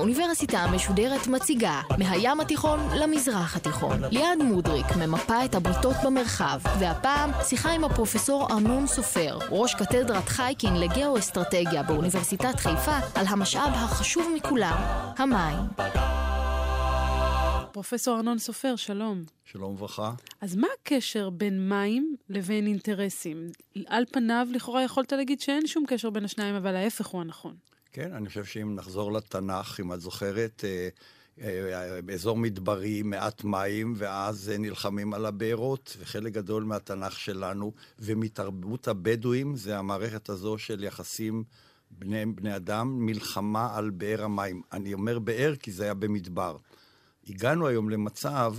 האוניברסיטה המשודרת מציגה מהים התיכון למזרח התיכון. ליעד מודריק ממפה את הבריתות במרחב, והפעם שיחה עם הפרופסור ארנון סופר, ראש קתדרת חייקין לגאו-אסטרטגיה באוניברסיטת חיפה, על המשאב החשוב מכולם, המים. פרופסור ארנון סופר, שלום. שלום וברכה. אז מה הקשר בין מים לבין אינטרסים? על פניו, לכאורה יכולת להגיד שאין שום קשר בין השניים, אבל ההפך הוא הנכון. כן, אני חושב שאם נחזור לתנ"ך, אם את זוכרת, אה, אה, באזור מדברי, מעט מים, ואז נלחמים על הבארות, וחלק גדול מהתנ"ך שלנו, ומתרבות הבדואים, זה המערכת הזו של יחסים בני, בני אדם, מלחמה על באר המים. אני אומר באר כי זה היה במדבר. הגענו היום למצב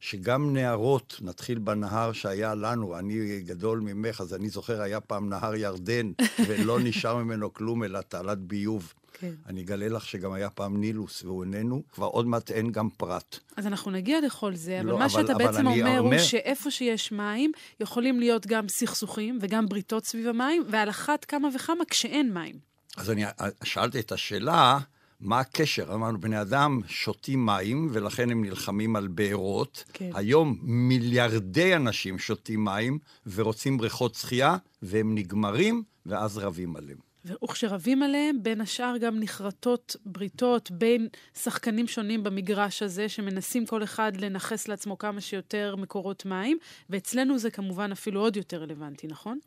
שגם נהרות, נתחיל בנהר שהיה לנו, אני גדול ממך, אז אני זוכר, היה פעם נהר ירדן, ולא נשאר ממנו כלום, אלא תעלת ביוב. כן. אני אגלה לך שגם היה פעם נילוס, והוא איננו, כבר עוד מעט אין גם פרט. אז אנחנו נגיע לכל זה, אבל לא, מה אבל, שאתה אבל בעצם אומר, אומר הוא שאיפה שיש מים, יכולים להיות גם סכסוכים וגם בריתות סביב המים, ועל אחת כמה וכמה כשאין מים. אז אני שאלתי את השאלה, מה הקשר? אמרנו, בני אדם שותים מים, ולכן הם נלחמים על בארות. כן. היום מיליארדי אנשים שותים מים ורוצים בריכות שחייה, והם נגמרים, ואז רבים עליהם. וכשרבים עליהם, בין השאר גם נחרטות בריתות בין שחקנים שונים במגרש הזה, שמנסים כל אחד לנכס לעצמו כמה שיותר מקורות מים, ואצלנו זה כמובן אפילו עוד יותר רלוונטי, נכון?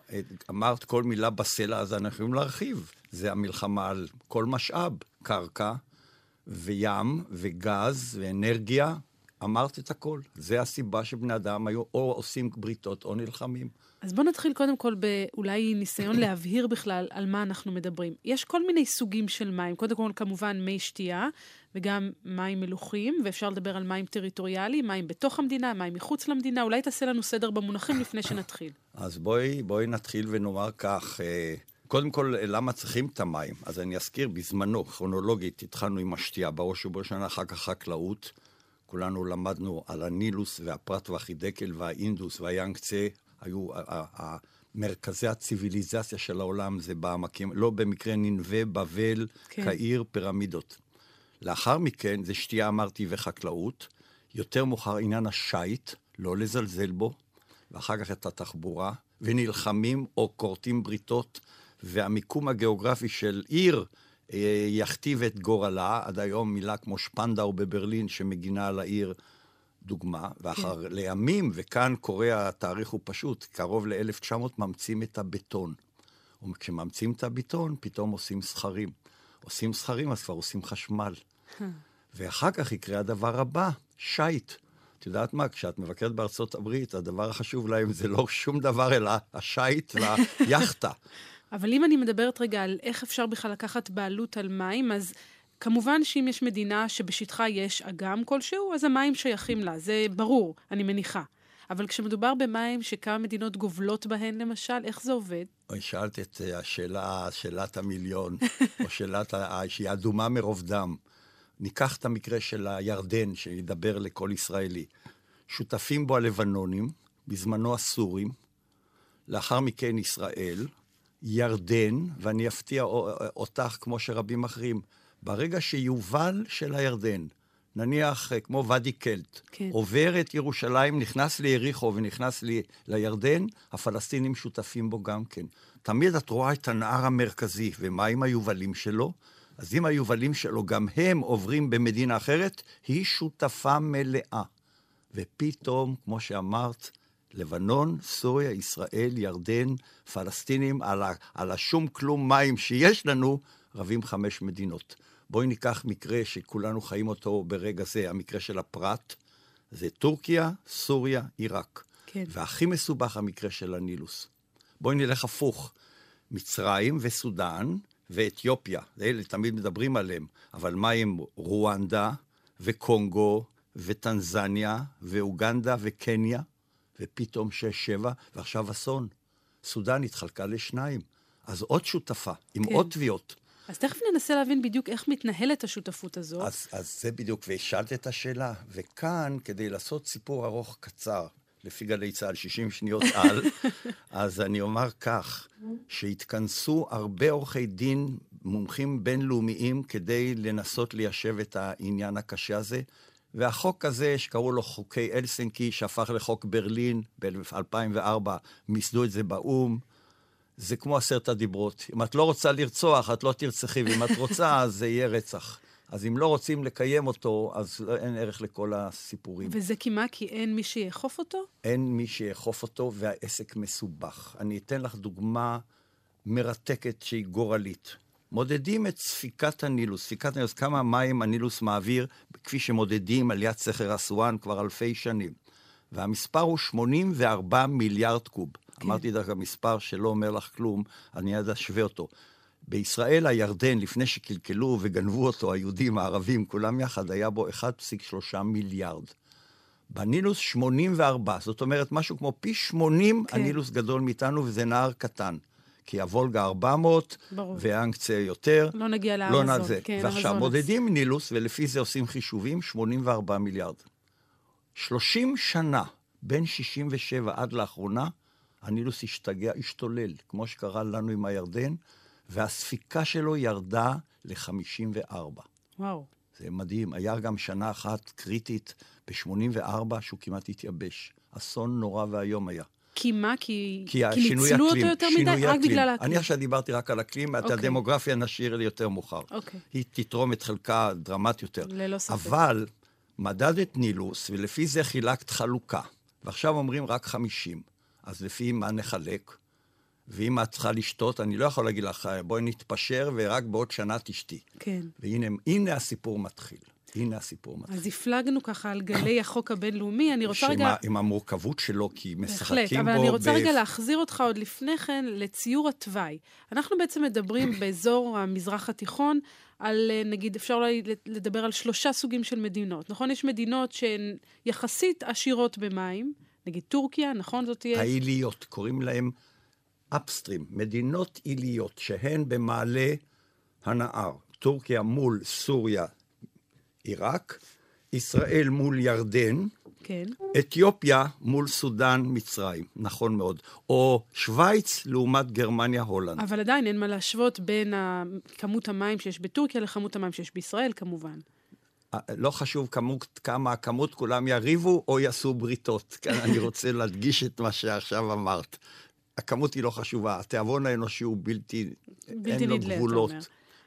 אמרת כל מילה בסלע, אז אנחנו יכולים להרחיב. זה המלחמה על כל משאב, קרקע וים וגז ואנרגיה. אמרת את הכל. זה הסיבה שבני אדם היו או עושים בריתות או נלחמים. אז בואו נתחיל קודם כל באולי ניסיון להבהיר בכלל על מה אנחנו מדברים. יש כל מיני סוגים של מים. קודם כל, כמובן, מי שתייה, וגם מים מלוכים, ואפשר לדבר על מים טריטוריאליים, מים בתוך המדינה, מים מחוץ למדינה. אולי תעשה לנו סדר במונחים לפני שנתחיל. אז בואי, בואי נתחיל ונאמר כך. אה, קודם כל, למה צריכים את המים? אז אני אזכיר, בזמנו, כרונולוגית, התחלנו עם השתייה, בראש ובראשונה, אחר כך חקלאות. כולנו למדנו על הנילוס והפרת והחידקל והאינדוס והיאנגצה, היו מרכזי הציוויליזציה של העולם, זה בעמקים, לא במקרה ננבה, בבל, כן. קהיר, פירמידות. לאחר מכן, זה שתייה, אמרתי, וחקלאות. יותר מאוחר, עניין השיט, לא לזלזל בו, ואחר כך את התחבורה, ונלחמים או כורתים בריתות, והמיקום הגיאוגרפי של עיר אה, יכתיב את גורלה. עד היום מילה כמו שפנדאו בברלין, שמגינה על העיר, דוגמה, ואחר כן. לימים, וכאן קורה, התאריך הוא פשוט, קרוב ל-1900 ממציאים את הבטון. וכשממציאים את הבטון, פתאום עושים סכרים. עושים סכרים, אז כבר עושים חשמל. ואחר כך יקרה הדבר הבא, שיט. את יודעת מה, כשאת מבקרת בארצות הברית, הדבר החשוב להם זה לא שום דבר, אלא השיט והיאכטה. אבל אם אני מדברת רגע על איך אפשר בכלל לקחת בעלות על מים, אז כמובן שאם יש מדינה שבשטחה יש אגם כלשהו, אז המים שייכים לה, זה ברור, אני מניחה. אבל כשמדובר במים שכמה מדינות גובלות בהן, למשל, איך זה עובד? אוי, שאלת את אה, השאלה, שאלת המיליון, או שאלת, שהיא אדומה מרוב דם. ניקח את המקרה של הירדן, שידבר לכל ישראלי. שותפים בו הלבנונים, בזמנו הסורים, לאחר מכן ישראל, ירדן, ואני אפתיע אותך כמו שרבים אחרים, ברגע שיובל של הירדן, נניח אה, כמו ואדי קלט, כן. עובר את ירושלים, נכנס ליריחו ונכנס לי, לירדן, הפלסטינים שותפים בו גם כן. תמיד את רואה את הנהר המרכזי, ומה עם היובלים שלו? אז אם היובלים שלו גם הם עוברים במדינה אחרת, היא שותפה מלאה. ופתאום, כמו שאמרת, לבנון, סוריה, ישראל, ירדן, פלסטינים, על, ה, על השום כלום מים שיש לנו, רבים חמש מדינות. בואי ניקח מקרה שכולנו חיים אותו ברגע זה, המקרה של הפרט, זה טורקיה, סוריה, עיראק. כן. והכי מסובך המקרה של הנילוס. בואי נלך הפוך. מצרים וסודאן ואתיופיה, אלה תמיד מדברים עליהם, אבל מה עם רואנדה וקונגו וטנזניה ואוגנדה וקניה? ופתאום שש-שבע, ועכשיו אסון. סודאן התחלקה לשניים. אז עוד שותפה, עם כן. עוד תביעות. אז תכף ננסה להבין בדיוק איך מתנהלת השותפות הזאת. אז, אז זה בדיוק, והשאלת את השאלה. וכאן, כדי לעשות סיפור ארוך קצר, לפי גלי צה"ל, 60 שניות על, אז אני אומר כך, שהתכנסו הרבה עורכי דין, מומחים בינלאומיים, כדי לנסות ליישב את העניין הקשה הזה. והחוק הזה, שקראו לו חוקי אלסנקי, שהפך לחוק ברלין ב-2004, מיסדו את זה באו"ם. זה כמו עשרת הדיברות. אם את לא רוצה לרצוח, את לא תרצחי, ואם את רוצה, אז זה יהיה רצח. אז אם לא רוצים לקיים אותו, אז אין ערך לכל הסיפורים. וזה מה? כי אין מי שיאכוף אותו? אין מי שיאכוף אותו, והעסק מסובך. אני אתן לך דוגמה מרתקת שהיא גורלית. מודדים את ספיקת הנילוס, ספיקת הנילוס, כמה מים הנילוס מעביר, כפי שמודדים על יד סכר אסואן כבר אלפי שנים. והמספר הוא 84 מיליארד קוב. כן. אמרתי דרך המספר שלא אומר לך כלום, אני עד אשווה אותו. בישראל הירדן, לפני שקלקלו וגנבו אותו, היהודים, הערבים, כולם יחד, היה בו 1.3 מיליארד. בנילוס 84, זאת אומרת, משהו כמו פי 80 כן. הנילוס גדול מאיתנו, וזה נהר קטן. כי הוולגה 400, ואנקציה יותר. לא נגיע לאמזון. לא נזה. כן, ועכשיו, מודדים נילוס, ולפי זה עושים חישובים, 84 מיליארד. 30 שנה, בין 67 עד לאחרונה, הנילוס השתגע, השתולל, כמו שקרה לנו עם הירדן, והספיקה שלו ירדה ל-54. וואו. זה מדהים. היה גם שנה אחת קריטית ב-84 שהוא כמעט התייבש. אסון נורא ואיום היה. כי מה? כי, כי, כי ניצלו אותו יותר מדי? רק אקלים. בגלל האקלים. אני עכשיו דיברתי רק על אקלים, את okay. אוקיי. הדמוגרפיה נשאיר לי יותר מאוחר. Okay. אוקיי. היא תתרום את חלקה דרמט יותר. ללא ספק. אבל מדדת נילוס, ולפי זה חילקת חלוקה. ועכשיו אומרים רק 50. אז לפי מה נחלק? ואם את צריכה לשתות, אני לא יכול להגיד לך, בואי נתפשר ורק בעוד שנה תשתי. כן. והנה הסיפור מתחיל. הנה הסיפור מתחיל. אז הפלגנו ככה על גלי החוק הבינלאומי, אני רוצה רגע... עם המורכבות שלו, כי משחקים בו... בהחלט, אבל אני רוצה רגע להחזיר אותך עוד לפני כן לציור התוואי. אנחנו בעצם מדברים באזור המזרח התיכון על, אה, נגיד, אפשר אולי לדבר על שלושה סוגים של מדינות, נכון? יש מדינות שהן יחסית עשירות במים, נגיד טורקיה, נכון? זאת תהיה... העיליות, קוראים להן אפסטרים, מדינות עיליות, שהן במעלה הנהר. טורקיה מול סוריה, עיראק, ישראל מול ירדן, כן. אתיופיה מול סודאן, מצרים, נכון מאוד. או שווייץ לעומת גרמניה, הולנד. אבל עדיין אין מה להשוות בין כמות המים שיש בטורקיה לכמות המים שיש בישראל, כמובן. אה, לא חשוב כמות, כמה הכמות, כולם יריבו או יעשו בריתות. כן, אני רוצה להדגיש את מה שעכשיו אמרת. הכמות היא לא חשובה, התיאבון האנושי הוא בלתי, בלתי אין לו גבולות.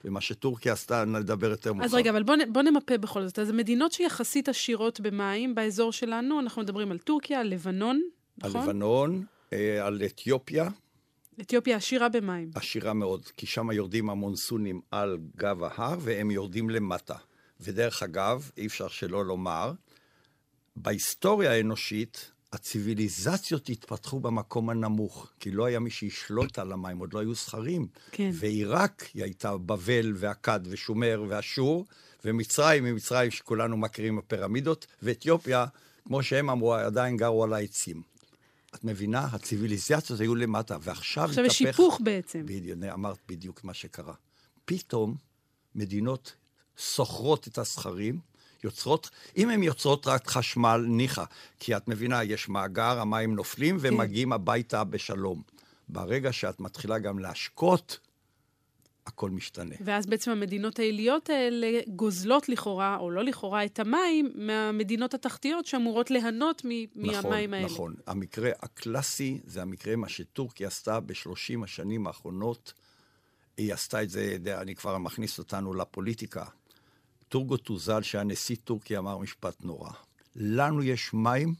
ומה שטורקיה עשתה, נדבר יותר מאוחר. אז רגע, אבל בוא, בוא נמפה בכל זאת. אז מדינות שיחסית עשירות במים באזור שלנו, אנחנו מדברים על טורקיה, על לבנון, נכון? על לבנון, אה, על אתיופיה. אתיופיה עשירה במים. עשירה מאוד, כי שם יורדים המונסונים על גב ההר, והם יורדים למטה. ודרך אגב, אי אפשר שלא לומר, בהיסטוריה האנושית, הציוויליזציות התפתחו במקום הנמוך, כי לא היה מי שישלוט על המים, עוד לא היו זכרים. כן. ועיראק היא הייתה בבל והכד ושומר ואשור, ומצרים היא מצרים שכולנו מכירים בפירמידות, ואתיופיה, כמו שהם אמרו, עדיין גרו על העצים. את מבינה? הציוויליזציות היו למטה, ועכשיו עכשיו יש היפוך בעצם. בדיוק, אמרת בדיוק מה שקרה. פתאום מדינות סוחרות את הסכרים, יוצרות, אם הן יוצרות רק חשמל, ניחא. כי את מבינה, יש מאגר, המים נופלים כן. ומגיעים הביתה בשלום. ברגע שאת מתחילה גם להשקות, הכל משתנה. ואז בעצם המדינות העיליות האלה גוזלות לכאורה, או לא לכאורה, את המים מהמדינות התחתיות שאמורות ליהנות מ- נכון, מהמים האלה. נכון, נכון. המקרה הקלאסי זה המקרה, מה שטורקיה עשתה בשלושים השנים האחרונות. היא עשתה את זה, אני כבר מכניס אותנו לפוליטיקה. טורגו טוזל, שהיה נשיא טורקיה, אמר משפט נורא. לנו יש מים,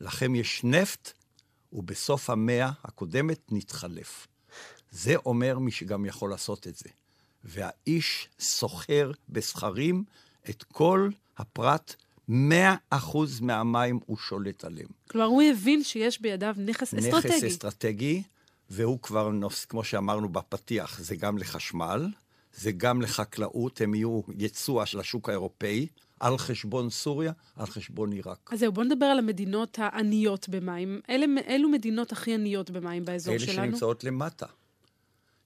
לכם יש נפט, ובסוף המאה הקודמת נתחלף. זה אומר מי שגם יכול לעשות את זה. והאיש סוחר בסכרים את כל הפרט, מאה אחוז מהמים הוא שולט עליהם. כלומר, הוא הבין שיש בידיו נכס אסטרטגי. נכס אסטרטגי, והוא כבר, נוס, כמו שאמרנו בפתיח, זה גם לחשמל, זה גם לחקלאות, הם יהיו יצוא של השוק האירופאי, על חשבון סוריה, על חשבון עיראק. אז זהו, בואו נדבר על המדינות העניות במים. אלה, אילו מדינות הכי עניות במים באזור אלה שלנו? אלה שנמצאות למטה.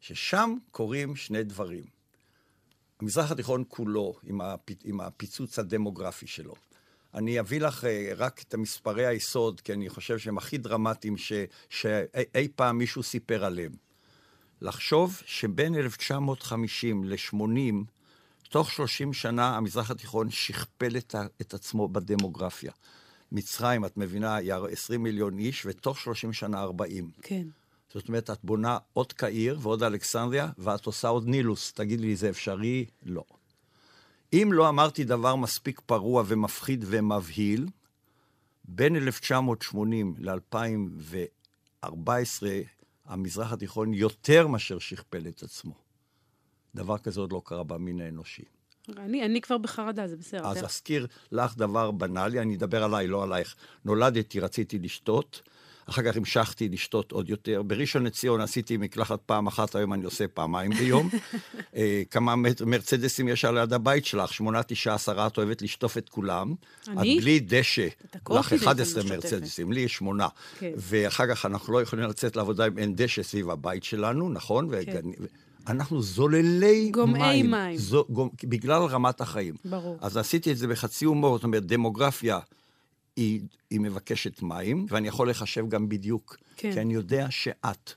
ששם קורים שני דברים. המזרח התיכון כולו, עם, הפ... עם הפיצוץ הדמוגרפי שלו. אני אביא לך אה, רק את מספרי היסוד, כי אני חושב שהם הכי דרמטיים ש- שאי פעם מישהו סיפר עליהם. לחשוב שבין 1950 ל-80, תוך 30 שנה המזרח התיכון שכפל את, ה- את עצמו בדמוגרפיה. מצרים, את מבינה, היא 20 מיליון איש, ותוך 30 שנה 40. כן. זאת אומרת, את בונה עוד קהיר ועוד אלכסנדריה, ואת עושה עוד נילוס. תגיד לי, זה אפשרי? לא. אם לא אמרתי דבר מספיק פרוע ומפחיד ומבהיל, בין 1980 ל-2014, המזרח התיכון יותר מאשר שכפל את עצמו. דבר כזה עוד לא קרה במין האנושי. אני, אני כבר בחרדה, זה בסדר. אז אזכיר לך דבר בנאלי, אני אדבר עליי, לא עלייך. נולדתי, רציתי לשתות, אחר כך המשכתי לשתות עוד יותר. בראשון לציון עשיתי מקלחת פעם אחת, היום אני עושה פעמיים ביום. אה, כמה מר- מרצדסים יש על יד הבית שלך, שמונה, תשעה, עשרה, את אוהבת לשטוף את כולם. אני? את בלי דשא. לך הקורקינט 11 אני משתפת. מרצדסים, לי יש שמונה. כן. ואחר כך אנחנו לא יכולים לצאת לעבודה אם אין דשא סביב הבית שלנו, נכון? וגני- אנחנו זוללי כן. גומעי מים. זו, גומ, בגלל רמת החיים. ברור. אז עשיתי את זה בחצי הומור, זאת אומרת, דמוגרפיה היא, היא מבקשת מים, ואני יכול לחשב גם בדיוק. כן. כי אני יודע שאת,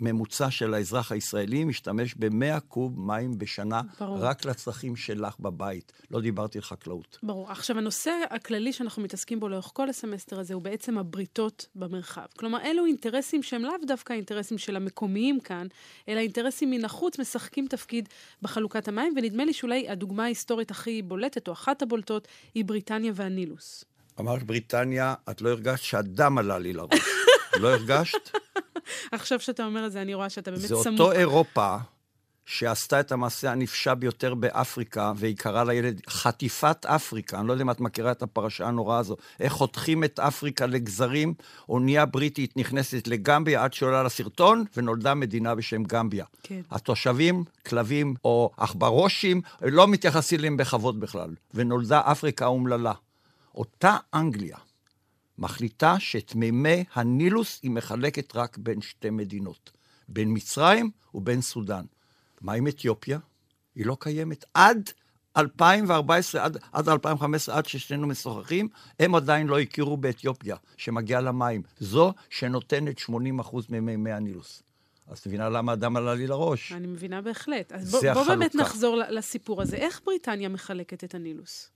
ממוצע של האזרח הישראלי, משתמש ב-100 קוב מים בשנה, ברור. רק לצרכים שלך בבית. לא דיברתי על חקלאות. ברור. עכשיו, הנושא הכללי שאנחנו מתעסקים בו לאורך כל הסמסטר הזה הוא בעצם הבריתות במרחב. כלומר, אלו אינטרסים שהם לאו דווקא אינטרסים של המקומיים כאן, אלא אינטרסים מן החוץ משחקים תפקיד בחלוקת המים, ונדמה לי שאולי הדוגמה ההיסטורית הכי בולטת, או אחת הבולטות, היא בריטניה והנילוס. אמרת בריטניה, את לא הרגשת שהדם עלה לי לראש. לא הרגשת? עכשיו שאתה אומר את זה, אני רואה שאתה באמת זה סמוך. אותו אירופה שעשתה את המעשה הנפשע ביותר באפריקה, והיא קראה לילד חטיפת אפריקה. אני לא יודע אם את מכירה את הפרשה הנוראה הזו. איך חותכים את אפריקה לגזרים, אונייה בריטית נכנסת לגמביה עד שעולה לסרטון, ונולדה מדינה בשם גמביה. כן. התושבים, כלבים או עכברושים, לא מתייחסים אליהם בכבוד בכלל. ונולדה אפריקה האומללה. אותה אנגליה מחליטה שאת מימי הנילוס היא מחלקת רק בין שתי מדינות, בין מצרים ובין סודאן. מה עם אתיופיה? היא לא קיימת. עד 2014, עד, עד 2015, עד ששנינו משוחחים, הם עדיין לא הכירו באתיופיה, שמגיעה למים. זו שנותנת 80% ממימי הנילוס. אז את מבינה למה הדם עלה לי לראש? אני מבינה בהחלט. אז בוא, בוא באמת. נחזור לסיפור הזה. איך בריטניה מחלקת את הנילוס?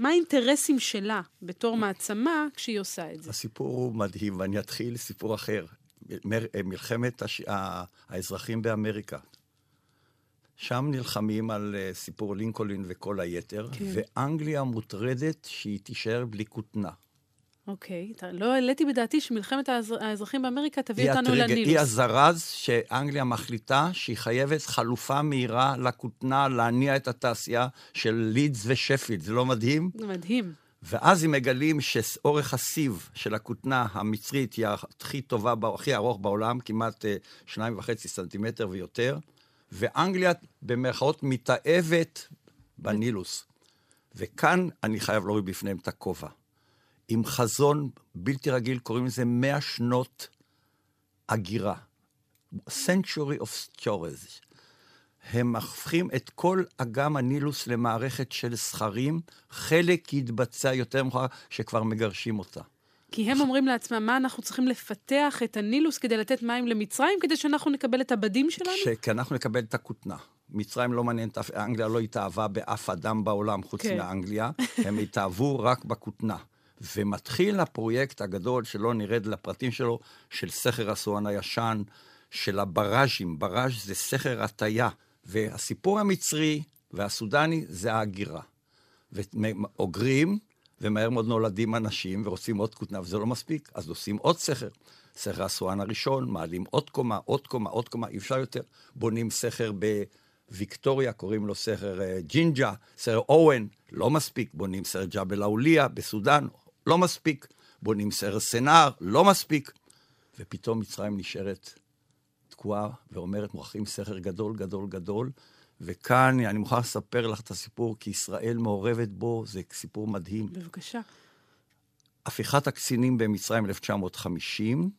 מה האינטרסים שלה בתור מעצמה כשהיא עושה את זה? הסיפור הוא מדהים, ואני אתחיל סיפור אחר. מר- מלחמת הש... האזרחים באמריקה. שם נלחמים על אה, סיפור לינקולין וכל היתר, כן. ואנגליה מוטרדת שהיא תישאר בלי כותנה. אוקיי, לא העליתי בדעתי שמלחמת האזר- האזרחים באמריקה תביא אותנו הטריגר- לנילוס. היא הזרז שאנגליה מחליטה שהיא חייבת חלופה מהירה לכותנה, להניע את התעשייה של לידס ושפילד. זה לא מדהים? זה מדהים. ואז הם מגלים שאורך הסיב של הכותנה המצרית היא הכי טובה, הכי ארוך בעולם, כמעט אה, שניים וחצי סנטימטר ויותר, ואנגליה במרכאות מתאהבת בנילוס. וכאן אני חייב להוריד בפניהם את הכובע. עם חזון בלתי רגיל, קוראים לזה 100 שנות הגירה. Century of Stories. הם הופכים את כל אגם הנילוס למערכת של סכרים, חלק יתבצע יותר מאוחר, שכבר מגרשים אותה. כי הם אומרים לעצמם, מה אנחנו צריכים לפתח את הנילוס כדי לתת מים למצרים, כדי שאנחנו נקבל את הבדים שלנו? ש... כי אנחנו נקבל את הכותנה. מצרים לא מעניינת, אנגליה לא התאהבה באף אדם בעולם חוץ כן. מאנגליה, הם התאהבו רק בכותנה. ומתחיל הפרויקט הגדול, שלא נרד לפרטים שלו, של סכר אסואן הישן, של הבראז'ים. בראז' זה סכר הטיה. והסיפור המצרי והסודני זה ההגירה. ואוגרים, ומהר מאוד נולדים אנשים ורוצים עוד כותנה, וזה לא מספיק, אז עושים עוד סכר. סכר אסואן הראשון, מעלים עוד קומה, עוד קומה, עוד קומה, אי אפשר יותר. בונים סכר בוויקטוריה, קוראים לו סכר אה, ג'ינג'ה, סכר אוהן, לא מספיק. בונים סכר ג'בל אאוליה בסודאן, לא מספיק. בונים סכר סנאר, לא מספיק. ופתאום מצרים נשארת תקועה ואומרת, מוכרחים סכר גדול, גדול, גדול. וכאן אני מוכרח לספר לך את הסיפור, כי ישראל מעורבת בו, זה סיפור מדהים. בבקשה. הפיכת הקצינים במצרים 1950,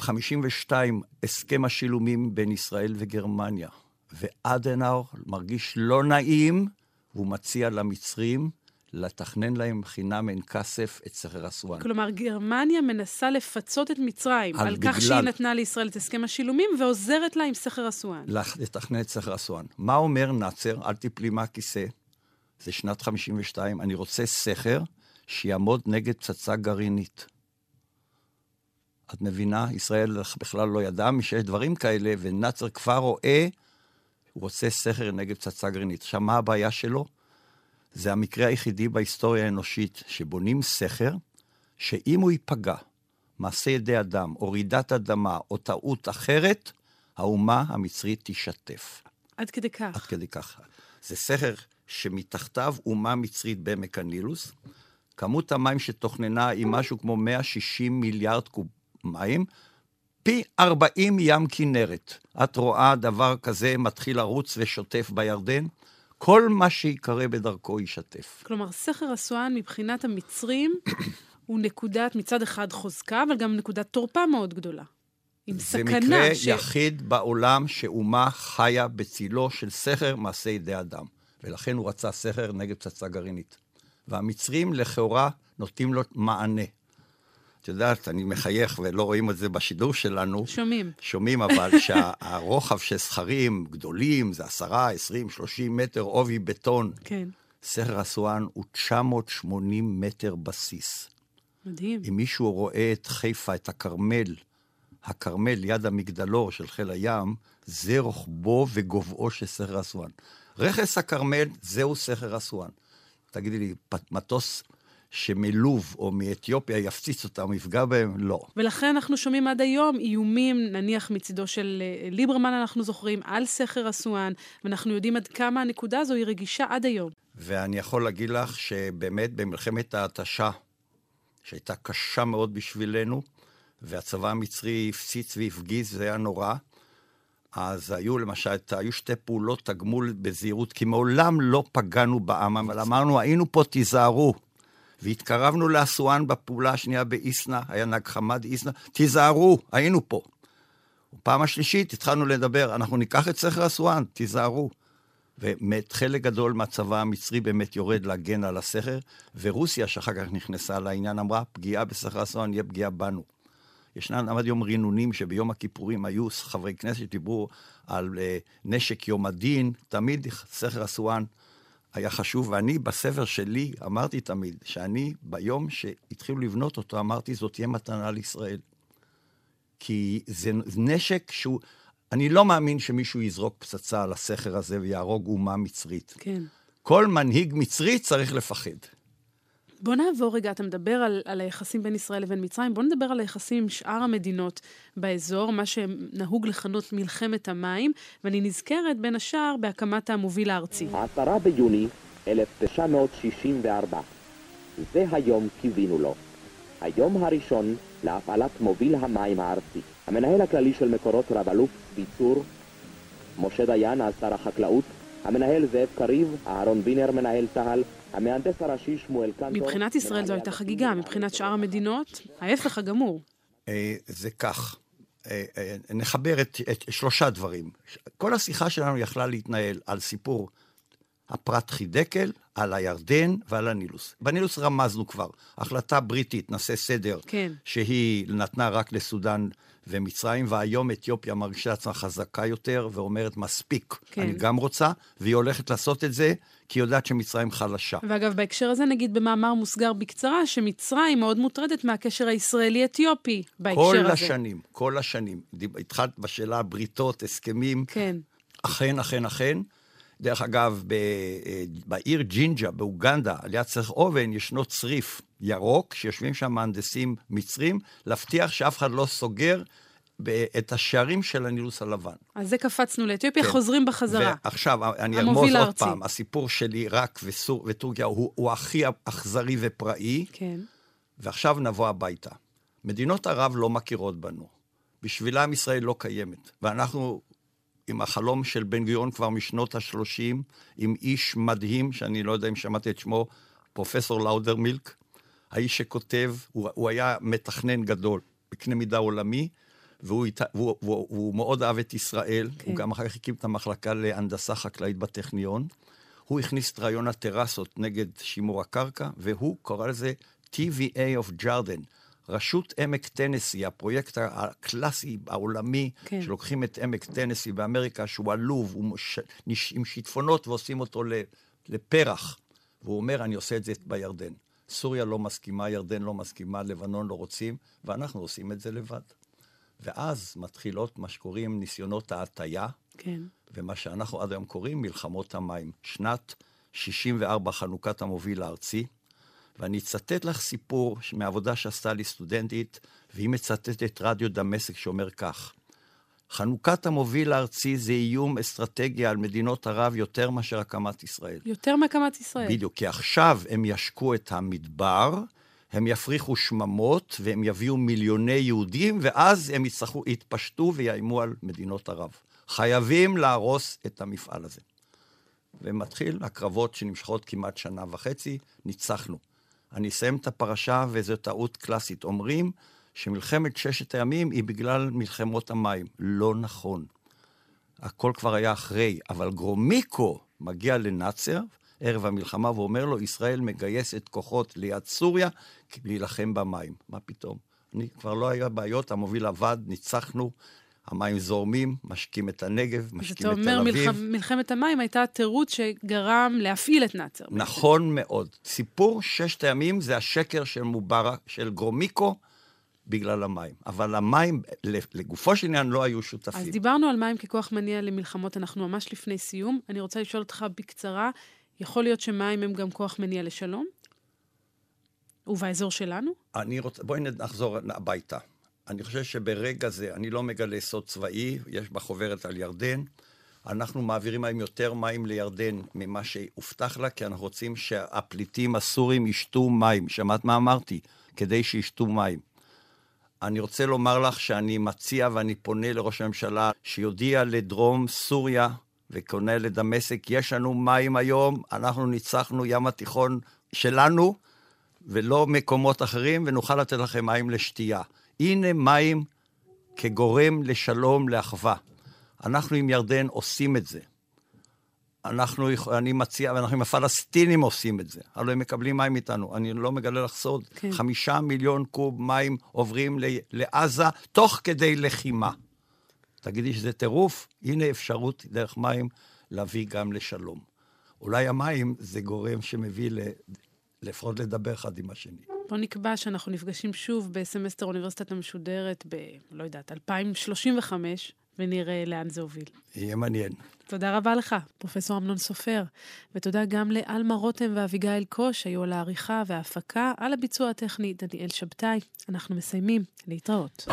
52, הסכם השילומים בין ישראל וגרמניה. ואדנאור מרגיש לא נעים, והוא מציע למצרים לתכנן להם חינם אין כסף את סכר אסואן. כלומר, גרמניה מנסה לפצות את מצרים על, על כך בגלל- שהיא נתנה לישראל את הסכם השילומים ועוזרת לה עם סכר אסואן. לתכנן את סכר אסואן. מה אומר נאצר? אל תיפלי מהכיסא. זה שנת 52, אני רוצה סכר שיעמוד נגד פצצה גרעינית. את מבינה? ישראל בכלל לא ידעה שיש דברים כאלה, ונאצר כבר רואה, הוא רוצה סכר נגד פצצה גרעינית. עכשיו, מה הבעיה שלו? זה המקרה היחידי בהיסטוריה האנושית שבונים סכר, שאם הוא ייפגע, מעשה ידי אדם, או רעידת אדמה, או טעות אחרת, האומה המצרית תשתף. עד כדי כך. עד כדי כך. זה סכר שמתחתיו אומה מצרית בעמק הנילוס. כמות המים שתוכננה היא משהו כמו 160 מיליארד קוב מים, פי 40 ים כנרת. את רואה דבר כזה מתחיל לרוץ ושוטף בירדן? כל מה שיקרה בדרכו ישתף. כלומר, סכר אסואן מבחינת המצרים הוא נקודת, מצד אחד חוזקה, אבל גם נקודת תורפה מאוד גדולה. עם זה סכנה מקרה ש... יחיד בעולם שאומה חיה בצילו של סכר מעשה ידי אדם. ולכן הוא רצה סכר נגד פצצה גרעינית. והמצרים לכאורה נותנים לו מענה. את יודעת, אני מחייך ולא רואים את זה בשידור שלנו. שומעים. שומעים אבל שהרוחב של סכרים גדולים זה עשרה, עשרים, שלושים מטר עובי בטון. כן, סכר אסואן הוא 980 מטר בסיס. מדהים. אם מישהו רואה את חיפה, את הכרמל, הכרמל ליד המגדלור של חיל הים, זה רוחבו וגובהו של סכר אסואן. רכס הכרמל, זהו סכר אסואן. תגידי לי, מטוס שמלוב או מאתיופיה יפציץ אותם, יפגע בהם? לא. ולכן אנחנו שומעים עד היום איומים, נניח מצידו של אה, ליברמן, אנחנו זוכרים, על סכר אסואן, ואנחנו יודעים עד כמה הנקודה הזו היא רגישה עד היום. ואני יכול להגיד לך שבאמת במלחמת ההתשה, שהייתה קשה מאוד בשבילנו, והצבא המצרי הפציץ והפגיז, זה היה נורא. אז היו למשל, היו שתי פעולות תגמול בזהירות, כי מעולם לא פגענו בעם, אבל אמרנו, היינו פה, תיזהרו. והתקרבנו לאסואן בפעולה השנייה באיסנה, היה נהג חמד איסנה, תיזהרו, היינו פה. פעם השלישית התחלנו לדבר, אנחנו ניקח את סכר אסואן, תיזהרו. ובאמת חלק גדול מהצבא המצרי באמת יורד להגן על הסכר, ורוסיה, שאחר כך נכנסה לעניין, אמרה, פגיעה בסכר אסואן יהיה פגיעה בנו. ישנם עד יום רינונים שביום הכיפורים היו חברי כנסת שדיברו על uh, נשק יום הדין, תמיד סכר אסואן היה חשוב, ואני בספר שלי אמרתי תמיד, שאני ביום שהתחילו לבנות אותו, אמרתי, זאת תהיה מתנה לישראל. כי זה נשק שהוא... אני לא מאמין שמישהו יזרוק פצצה על הסכר הזה ויהרוג אומה מצרית. כן. כל מנהיג מצרי צריך לפחד. בוא נעבור רגע, אתה מדבר על, על היחסים בין ישראל לבין מצרים, בוא נדבר על היחסים עם שאר המדינות באזור, מה שנהוג לכנות מלחמת המים, ואני נזכרת בין השאר בהקמת המוביל הארצי. 10 ביוני 1964. זה היום קיווינו לו. היום הראשון להפעלת מוביל המים הארצי. המנהל הכללי של מקורות רב-אלוף ביצור, משה דיין, אז שר החקלאות, המנהל זאב קריב, אהרון וינר, מנהל צה"ל, המהנדס הראשי שמואל קנטור... מבחינת ישראל זו הייתה חגיגה, מבחינת שאר המדינות, ההפך הגמור. אה, זה כך. אה, אה, נחבר את, את שלושה דברים. כל השיחה שלנו יכלה להתנהל על סיפור הפרת חידקל, על הירדן ועל הנילוס. בנילוס רמזנו כבר, החלטה בריטית, נעשה סדר, כן. שהיא נתנה רק לסודאן ומצרים, והיום אתיופיה מרגישה עצמה חזקה יותר ואומרת, מספיק, כן. אני גם רוצה, והיא הולכת לעשות את זה, כי היא יודעת שמצרים חלשה. ואגב, בהקשר הזה נגיד במאמר מוסגר בקצרה, שמצרים מאוד מוטרדת מהקשר הישראלי-אתיופי בהקשר כל הזה. השנים, כל השנים. התחלת בשאלה בריתות, הסכמים. כן. אכן, אכן, אכן. דרך אגב, ב, אה, בעיר ג'ינג'ה, באוגנדה, על יד צריך אובן, ישנו צריף ירוק, שיושבים שם מהנדסים מצרים, להבטיח שאף אחד לא סוגר ב- את השערים של הנילוס הלבן. אז זה קפצנו לאתיופיה, כן. חוזרים בחזרה. ועכשיו, אני ארמוז עוד. פעם, הסיפור של עיראק וסור, וטורקיה הוא, הוא הכי אכזרי ופראי, כן. ועכשיו נבוא הביתה. מדינות ערב לא מכירות בנו. בשבילם ישראל לא קיימת. ואנחנו עם החלום של בן גוריון כבר משנות ה-30, עם איש מדהים, שאני לא יודע אם שמעתי את שמו, פרופסור לאודרמילק, האיש שכותב, הוא, הוא היה מתכנן גדול בקנה מידה עולמי, והוא, והוא, והוא, והוא מאוד אהב את ישראל, כן. הוא גם אחר כך הקים את המחלקה להנדסה חקלאית בטכניון. הוא הכניס את רעיון הטרסות נגד שימור הקרקע, והוא קורא לזה TVA of Jordan. רשות עמק טנסי, הפרויקט הקלאסי העולמי, כן. שלוקחים את עמק טנסי באמריקה, שהוא עלוב, הוא מש... עם שיטפונות ועושים אותו לפרח. והוא אומר, אני עושה את זה בירדן. סוריה לא מסכימה, ירדן לא מסכימה, לבנון לא רוצים, ואנחנו עושים את זה לבד. ואז מתחילות מה שקוראים ניסיונות ההטייה, כן. ומה שאנחנו עד היום קוראים מלחמות המים. שנת 64, חנוכת המוביל הארצי, ואני אצטט לך סיפור מעבודה שעשתה לי סטודנטית, והיא מצטטת רדיו דמשק שאומר כך: חנוכת המוביל הארצי זה איום אסטרטגי על מדינות ערב יותר מאשר הקמת ישראל. יותר מהקמת ישראל. בדיוק, כי עכשיו הם ישקו את המדבר, הם יפריחו שממות והם יביאו מיליוני יהודים, ואז הם יצטרכו, יתפשטו ויאיימו על מדינות ערב. חייבים להרוס את המפעל הזה. ומתחיל הקרבות שנמשכות כמעט שנה וחצי, ניצחנו. אני אסיים את הפרשה, וזו טעות קלאסית. אומרים שמלחמת ששת הימים היא בגלל מלחמות המים. לא נכון. הכל כבר היה אחרי, אבל גרומיקו מגיע לנאצר, ערב המלחמה, ואומר לו, ישראל מגייסת כוחות ליד סוריה להילחם במים. מה פתאום? אני, כבר לא היה בעיות, המוביל עבד, ניצחנו, המים זורמים, משקים את הנגב, משקים את תל אביב. אז אתה אומר, מלח... מלחמת המים הייתה התירוץ שגרם להפעיל את נאצר. נכון בעצם. מאוד. סיפור ששת הימים זה השקר של מובארק, של גרומיקו, בגלל המים. אבל המים, לגופו של עניין, לא היו שותפים. אז דיברנו על מים ככוח מניע למלחמות, אנחנו ממש לפני סיום. אני רוצה לשאול אותך בקצרה, יכול להיות שמים הם גם כוח מניע לשלום? ובאזור שלנו? אני רוצה, בואי נחזור הביתה. אני חושב שברגע זה, אני לא מגלה סוד צבאי, יש בחוברת על ירדן. אנחנו מעבירים היום יותר מים לירדן ממה שהובטח לה, כי אנחנו רוצים שהפליטים הסורים ישתו מים. שמעת מה אמרתי? כדי שישתו מים. אני רוצה לומר לך שאני מציע ואני פונה לראש הממשלה שיודיע לדרום סוריה וקונה לדמשק, יש לנו מים היום, אנחנו ניצחנו ים התיכון שלנו ולא מקומות אחרים, ונוכל לתת לכם מים לשתייה. הנה מים כגורם לשלום, לאחווה. אנחנו עם ירדן עושים את זה. אנחנו, אני מציע, ואנחנו עם הפלסטינים עושים את זה. הלוא הם מקבלים מים איתנו. אני לא מגלה לך סוד. כן. חמישה מיליון קוב מים עוברים לעזה תוך כדי לחימה. תגידי שזה טירוף? הנה אפשרות דרך מים להביא גם לשלום. אולי המים זה גורם שמביא ל... לפחות לדבר אחד עם השני. בוא נקבע שאנחנו נפגשים שוב בסמסטר אוניברסיטה המשודרת ב... לא יודעת, 2035, ונראה לאן זה הוביל. יהיה מעניין. תודה רבה לך, פרופ' ארנון סופר, ותודה גם לאלמה רותם ואביגיל קוש, היו על העריכה וההפקה, על הביצוע הטכני דניאל שבתאי. אנחנו מסיימים, להתראות.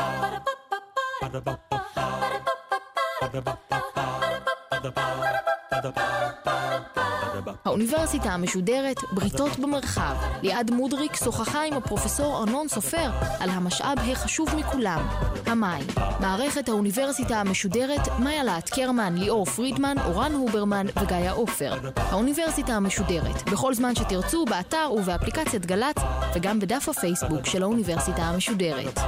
Ba-da-ba-ba-ba האוניברסיטה המשודרת בריתות במרחב. ליעד מודריק שוחחה עם הפרופסור ארנון סופר על המשאב החשוב מכולם, המים. מערכת האוניברסיטה המשודרת, מאיה להט קרמן, ליאור פרידמן, אורן הוברמן וגיא עופר. האוניברסיטה המשודרת, בכל זמן שתרצו, באתר ובאפליקציית גל"צ, וגם בדף הפייסבוק של האוניברסיטה המשודרת.